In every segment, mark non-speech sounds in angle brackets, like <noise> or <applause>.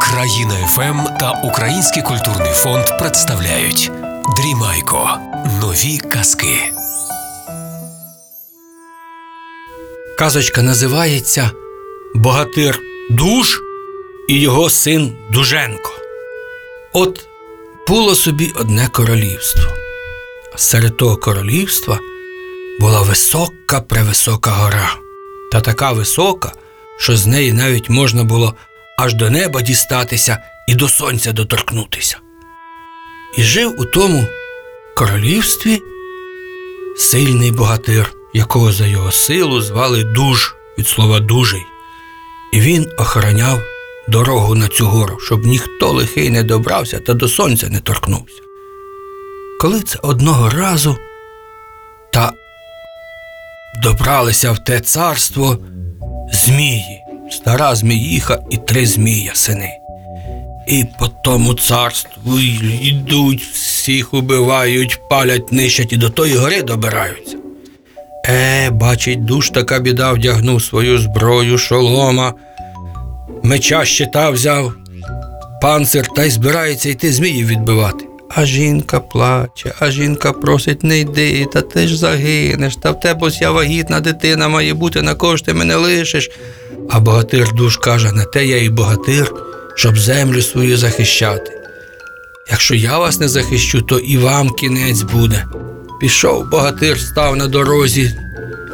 Країна ФМ та Український культурний фонд представляють Дрімайко. Нові казки. Казочка називається Богатир Дуж і його син Дуженко. От було собі одне королівство. Серед того королівства була висока превисока гора. Та така висока, що з неї навіть можна було аж до неба дістатися і до сонця доторкнутися. І жив у тому королівстві сильний богатир, якого за його силу звали Дуж від слова дужий. І він охороняв дорогу на цю гору, щоб ніхто лихий не добрався та до сонця не торкнувся. Коли це одного разу та добралися в те царство змії, стара зміїха і три змія сини. І по тому царству йдуть, всіх убивають, палять, нищать і до тої гори добираються. Е, бачить, душ така біда вдягнув свою зброю, шолома, меча щита взяв, панцир та й збирається йти зміїв відбивати. А жінка плаче, а жінка просить не йди, та ти ж загинеш, та в тебе ось я вагітна дитина має бути, на кого ж ти мене лишиш. А богатир душ каже, на те я і богатир, щоб землю свою захищати. Якщо я вас не захищу, то і вам кінець буде. Пішов богатир, став на дорозі,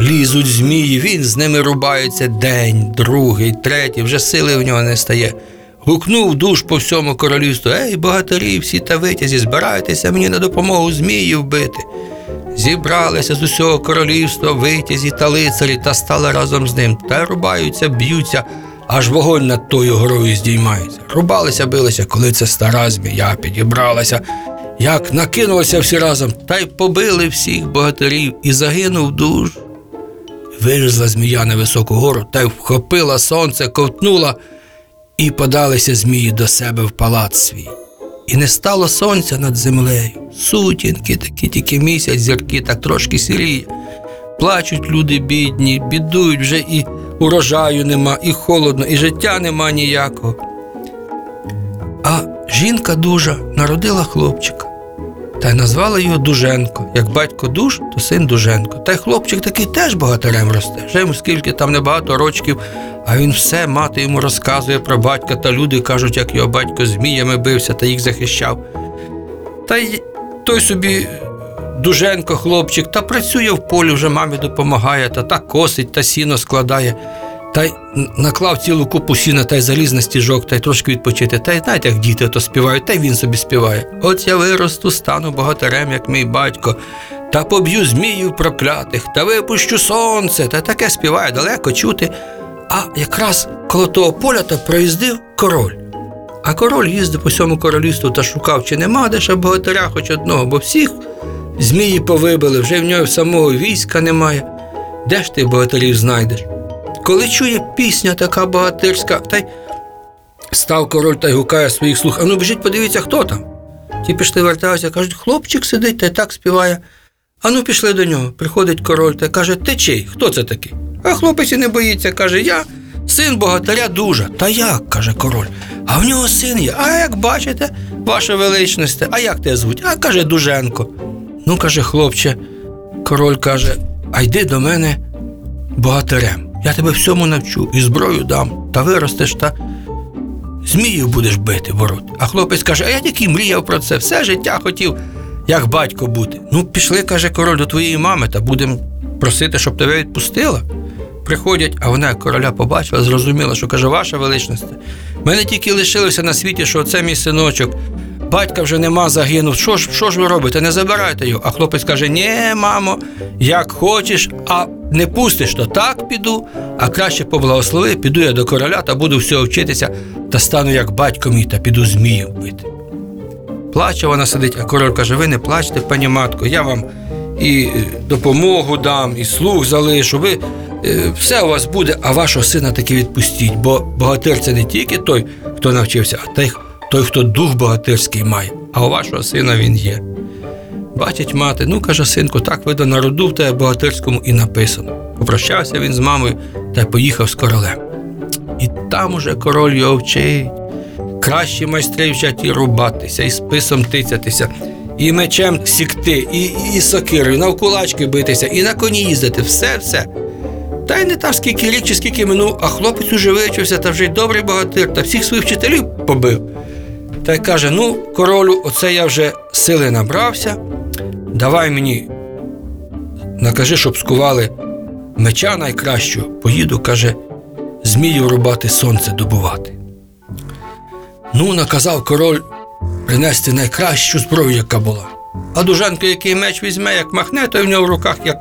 лізуть змії, він з ними рубається день, другий, третій, вже сили в нього не стає. Гукнув душ по всьому королівству. Ей, богатирі, всі та витязі, збирайтеся мені на допомогу зміїв бити. Зібралися з усього королівства витязі та лицарі та стали разом з ним. Та рубаються, б'ються, аж вогонь над тою горою здіймається. Рубалися, билися, коли це стара змія підібралася. Як накинулися всі разом, та й побили всіх богатирів, і загинув душ. Вилізла змія на високу гору та й вхопила сонце, ковтнула, і подалися змії до себе в палац свій. І не стало сонця над землею. Сутінки, такі тільки місяць, зірки, так трошки сіріє. Плачуть люди бідні, бідують вже і урожаю нема, і холодно, і життя нема ніякого. А жінка дужа народила хлопчика. Та й назвали його Дуженко. Як батько душ, то син Дуженко. Та й хлопчик такий теж богатирем росте. Вже йому скільки там небагато рочків, а він все мати йому розказує про батька, та люди кажуть, як його батько зміями бився та їх захищав. Та й той собі Дуженко, хлопчик, та працює в полі, вже мамі допомагає, та так косить, та сіно складає. Та й наклав цілу купу сіна та й заліз на стіжок, та й трошки відпочити. Та й знаєте, як діти то співають, та й він собі співає. От я виросту, стану богатирем, як мій батько, та поб'ю зміїв проклятих, та випущу сонце, та таке співає далеко чути. А якраз коло того поля та проїздив король. А король їздив по всьому королівству та шукав, чи нема де ще богатиря хоч одного, бо всіх змії повибили, вже в нього самого війська немає. Де ж ти богатирів знайдеш? Коли чує пісня така богатирська, та й став король та й гукає своїх слуг. Ану, біжіть, подивіться, хто там. Ті пішли вертаються, кажуть, хлопчик сидить та й так співає. Ану, пішли до нього. Приходить король та каже, ти чий? Хто це такий? А хлопець і не боїться, каже, я син богатиря дужа. Та як? каже король. А в нього син є. А як бачите, ваше величність, а як тебе звуть? А каже Дуженко. Ну, каже хлопче, король каже, а йди до мене богатирем. Я тебе всьому навчу, і зброю дам, та виростеш та зміїв будеш бити ворот. А хлопець каже: А я тільки мріяв про це, все життя хотів, як батько бути. Ну, пішли, каже король, до твоєї мами, та будемо просити, щоб тебе відпустила. Приходять, а вона короля побачила, зрозуміла, що каже, ваша величність, мене тільки лишилося на світі, що це мій синочок. Батька вже нема, загинув. Що ж, що ж ви робите? Не забирайте його. А хлопець каже: Ні, мамо, як хочеш, а не пустиш, то так піду, а краще поблагослови, піду я до короля та буду всього вчитися, та стану як батько мій, та піду зміїв бити. Плаче вона сидить, а король каже: ви не плачте, пані матко, я вам і е, допомогу дам, і слуг залишу. Ви е, все у вас буде, а вашого сина таки відпустіть, бо богатир це не тільки той, хто навчився, а той, той, хто дух богатирський має, а у вашого сина він є. Бачить мати, ну каже синку, так видно, на роду в тебе богатирському і написано. Попрощався він з мамою та поїхав з королем. І там уже король його вчить. Кращі майстри вчать і рубатися, і списом тицятися, і мечем сікти, і, і сокирою, навкулачки битися, і на коні їздити, все-все. Та й не там скільки рік чи скільки минув, а хлопець уже вивчився та вже й добрий богатир, та всіх своїх вчителів побив. Та й каже: ну, королю, оце я вже сили набрався, давай мені накажи, щоб скували меча найкращого, поїду, каже, змію рубати сонце добувати. Ну, наказав король принести найкращу зброю, яка була. А Дуженко, який меч візьме, як махне, то в нього в руках, як,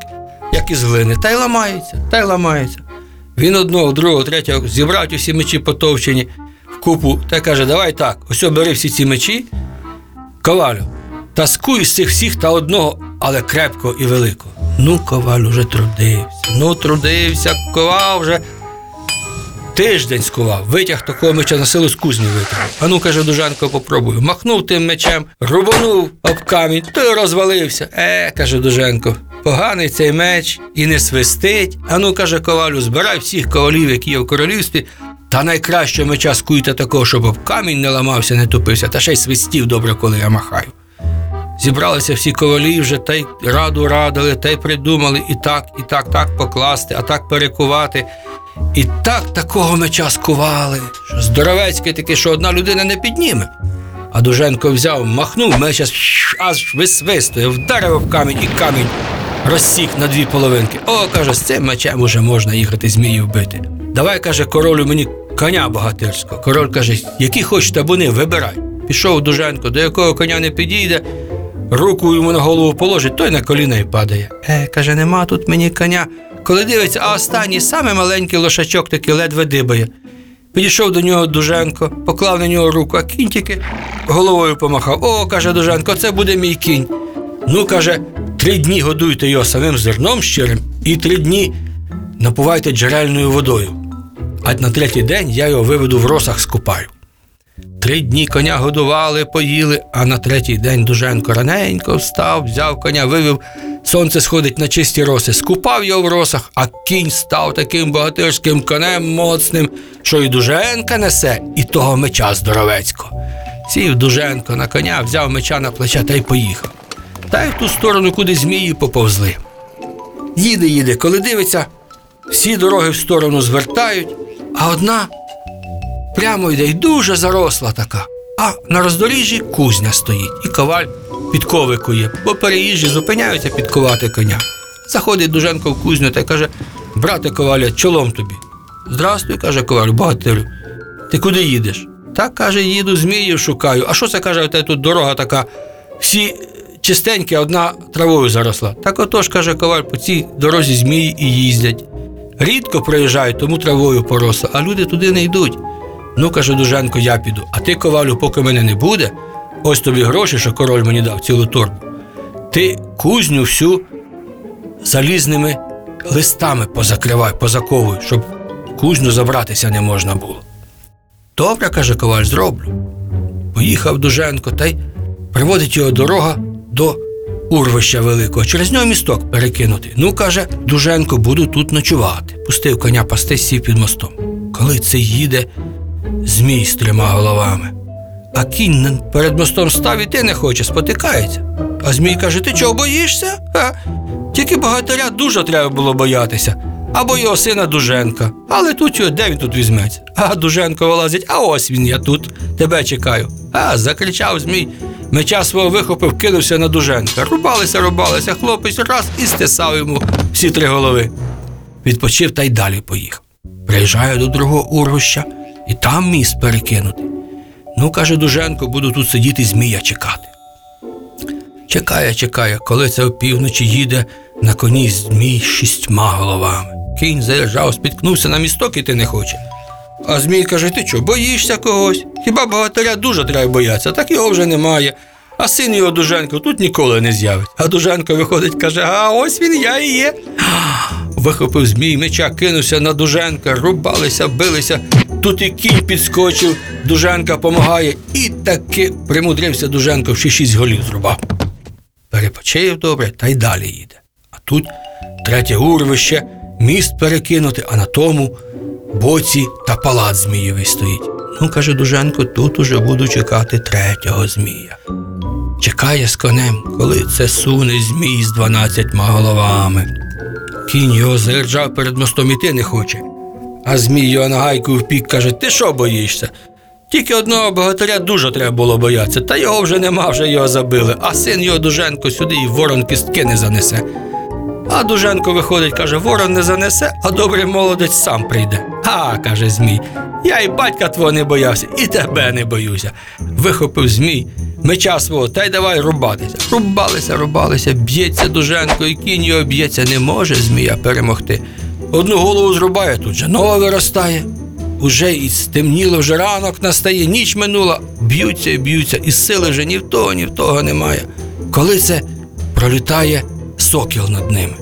як із глини, та й ламається, та й ламається. Він одного, другого, третього зібрав всі мечі потовчені купу та каже: давай так, ось бери всі ці мечі, ковалю, та скуй з цих всіх та одного, але крепкого і великого. Ну, коваль уже трудився, ну трудився, ковав вже Тиждень скував, витяг такого меча на силу з кузні витягнув. А ну, каже, Дужанко, попробую. Махнув тим мечем, рубанув об камінь, то й розвалився. Е, каже Дуженко, поганий цей меч і не свистить. А ну, каже ковалю, збирай всіх ковалів, які є в королівстві, та найкращого меча скуйте такого, щоб об камінь не ламався, не тупився, та ще й свистів добре, коли я махаю. Зібралися всі ковалі вже, та й раду радили, та й придумали і так, і так, так покласти, а так перекувати. І так такого меча скували, що здоровецький такий, що одна людина не підніме. А Дуженко взяв, махнув, меч аж висвистує, вдарив в камінь і камінь розсік на дві половинки. О, каже, з цим мечем уже можна їхати змії вбити. Давай, каже, королю мені коня богатирського. Король каже, які хоч табуни, вибирай. Пішов Дуженко, до якого коня не підійде, руку йому на голову положить, той на коліна й падає. Е, каже, нема тут мені коня. Коли дивиться, а останній саме маленький лошачок такий ледве дибає. Підійшов до нього Дуженко, поклав на нього руку, а кінь тільки головою помахав. О, каже Дуженко, це буде мій кінь. Ну, каже, три дні годуйте його самим зерном щирим і три дні напувайте джерельною водою. А на третій день я його виведу в росах скупаю. Три дні коня годували, поїли, а на третій день Дуженко раненько встав, взяв коня, вивів, сонце сходить на чисті роси, скупав його в росах, а кінь став таким богатирським конем моцним, що і Дуженка несе, і того меча здоровецького. Сів Дуженко на коня, взяв меча на плече та й поїхав. Та й в ту сторону, куди змії поповзли. Їде, їде, коли дивиться, всі дороги в сторону звертають, а одна прямо йде й дуже заросла така. А на роздоріжжі кузня стоїть, і коваль підковикує, бо переїжджі зупиняються підковати коня. Заходить Дуженко в кузню та й каже: брате коваля, чолом тобі. Здрастуй, каже коваль, богатирю. Ти куди їдеш? Так каже, їду, зміїв шукаю. А що це каже, у тебе тут дорога така? Всі чистенькі, одна травою заросла. Так отож, каже коваль, по цій дорозі змії і їздять. Рідко проїжджають, тому травою поросла, а люди туди не йдуть. Ну, каже Дуженко, я піду. А ти, ковалю, поки мене не буде, ось тобі гроші, що король мені дав цілу торбу. Ти кузню всю залізними листами позакривай, позаковуй, щоб кузню забратися не можна було. Добре, каже коваль, зроблю. Поїхав Дуженко та й приводить його дорога до урвища великого, через нього місток перекинути. Ну, каже, Дуженко, буду тут ночувати. Пустив коня пасти, сів під мостом. Коли це їде, змій з трьома головами. А кінь перед мостом став іти не хоче, спотикається. А змій каже: ти чого боїшся? Ха? Тільки богатиря дуже треба було боятися. Або його сина Дуженка. Але тут його, де він тут візьметься? А Дуженко вилазить, а ось він я тут, тебе чекаю. А, закричав Змій, меча свого вихопив, кинувся на Дуженка. Рубалися, рубалися, хлопець раз і стисав йому всі три голови. Відпочив та й далі поїхав. Приїжджає до другого урвища, і там міст перекинутий. Ну, каже Дуженко, буду тут сидіти змія чекати. Чекає, чекає, коли це опівночі їде на коні змій шістьма головами. Кінь заїжджав, спіткнувся на місток іти не хоче. А Змій каже: ти що, боїшся когось? Хіба богатиря дуже треба боятися, так його вже немає. А син його Дуженко тут ніколи не з'явить. А Дуженко виходить, каже: А ось він я і є. <gasps> Вихопив змій меча, кинувся на Дуженка, рубалися, билися. Тут і кінь підскочив, Дуженка помагає, і таки примудрився Дуженко ще шість голів зрубав. Перепочив добре та й далі їде. А тут третє урвище, міст перекинути, а на тому боці та палац змієвий стоїть. Ну, каже Дуженко, тут уже буду чекати третього змія. Чекає з конем, коли це суне змій з дванадцятьма головами. Кінь його заірджав перед мостом іти не хоче. А змій його на гайку впік каже: Ти що боїшся? Тільки одного богатиря дуже треба було боятися, та його вже нема, вже його забили, а син його Дуженко сюди і ворон кістки не занесе. А Дуженко виходить, каже, ворон не занесе, а добрий молодець сам прийде. А, каже Змій, я і батька твого не боявся, і тебе не боюся. Вихопив Змій меча свого, та й давай рубатися. Рубалися, рубалися, б'ється Дуженко, і кінь його б'ється, не може Змія перемогти. Одну голову зрубає, тут же нова виростає. Уже і стемніло, вже ранок настає, ніч минула, б'ються і б'ються, і сили вже ні в того, ні в того немає. Коли це пролітає сокіл над ними.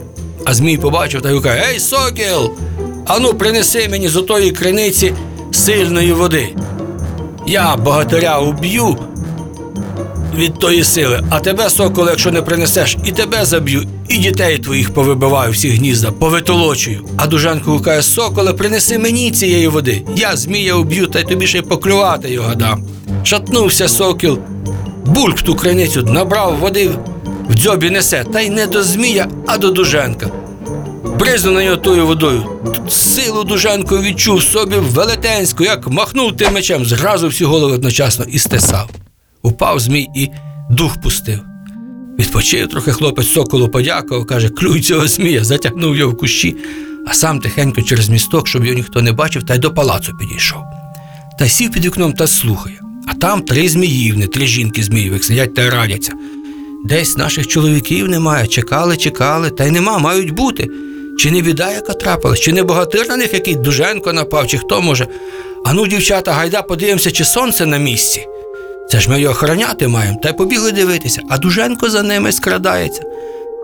А Змій побачив та й гукає: Ей, сокіл! Ану, принеси мені з отої криниці сильної води. Я богатиря уб'ю від тої сили, а тебе, сокол, якщо не принесеш, і тебе заб'ю, і дітей твоїх повибиваю всі гнізда, повитолочую. А Дужанко гукає, соколе, принеси мені цієї води. Я змія уб'ю, та й тобі ще й поклювати його дам. Шатнувся сокіл, бульк ту криницю, набрав води, в дзьобі несе, та й не до змія, а до Дуженка. Бризнув на нього тою водою. Силу Дуженко відчув собі велетенську, як махнув тим мечем, зразу всю голову одночасно і стесав. Упав змій і дух пустив. Відпочив трохи хлопець соколу подякував, каже, клюй цього змія, затягнув його в кущі, а сам тихенько через місток, щоб його ніхто не бачив, та й до палацу підійшов. Та сів під вікном та слухає. А там три зміївни, три жінки зміївих сидять та радяться. Десь наших чоловіків немає, чекали, чекали, та й нема, мають бути. Чи не біда, яка трапилась, чи не богатир на них який Дуженко напав, чи хто може. Ану, дівчата, гайда, подивимося, чи сонце на місці. Це ж ми його охороняти маємо, та й побігли дивитися, а Дуженко за ними скрадається.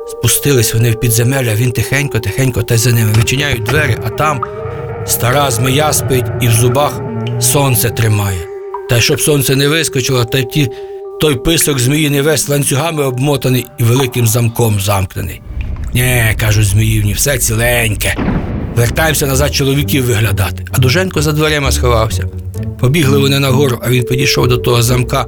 Спустились вони в підземелля, він тихенько, тихенько та й за ними вичиняють двері, а там стара змія спить і в зубах сонце тримає. Та щоб сонце не вискочило, та й ті, той писок змії не весь ланцюгами обмотаний і великим замком замкнений. Нє, кажуть зміївні, все ціленьке. Вертаємося назад чоловіків виглядати. А Дуженко за дверима сховався. Побігли вони нагору, а він підійшов до того замка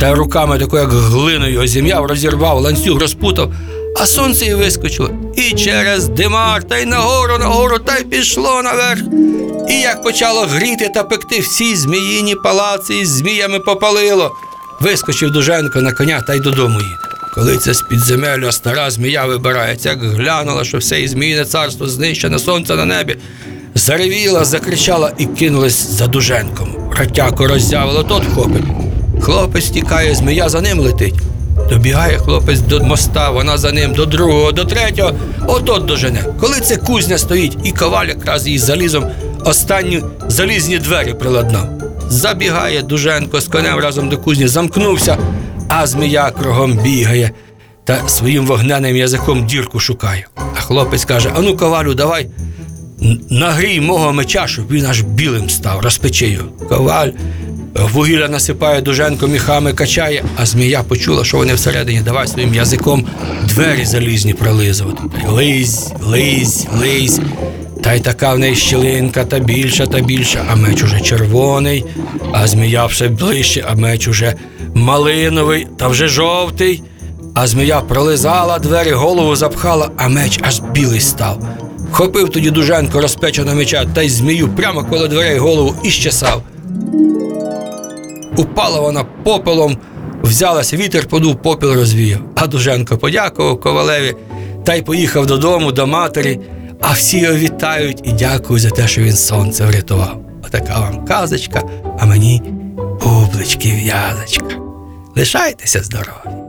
та руками такою, як глиною його зім'яв, розірвав, ланцюг розпутав, а сонце й вискочило. І через димар, та й нагору, нагору, та й пішло наверх. І як почало гріти та пекти всі зміїні палаци із зміями попалило. Вискочив Дуженко на коня та й додому їде. Коли це з підземелля стара змія вибирається, як глянула, що все і зміїне царство знищене, сонце на небі, заревіла, закричала і кинулась за Дуженком. Ратяко роззявило, тот вхопить. Хлопець тікає, змія за ним летить. Добігає хлопець до моста, вона за ним, до другого, до третього, отот дожене. Коли це кузня стоїть, і коваль якраз їй залізом останні залізні двері приладнав. Забігає Дуженко з конем разом до кузні, замкнувся, а змія кругом бігає та своїм вогненним язиком дірку шукає. А хлопець каже: Ану, ковалю, давай нагрій мого меча, щоб він аж білим став, розпечи. Коваль вугілля насипає Дуженко, міхами качає, а змія почула, що вони всередині давай своїм язиком двері залізні пролизувати. Лизь, лизь, лизь. Та й така в неї щілинка та більша та більша, а меч уже червоний, а змія все ближче, а меч уже малиновий та вже жовтий. А змія пролизала двері, голову запхала, а меч аж білий став. Хопив тоді Дуженко розпеченого меча та й змію прямо коло дверей голову і щесав. Упала вона попелом, взялась, вітер подув, попіл розвіяв. А Дуженко подякував ковалеві та й поїхав додому, до матері, а всі його вітають і дякують за те, що він сонце врятував. Отака вам казочка, а мені бублички в'язочка. Лишайтеся здорові!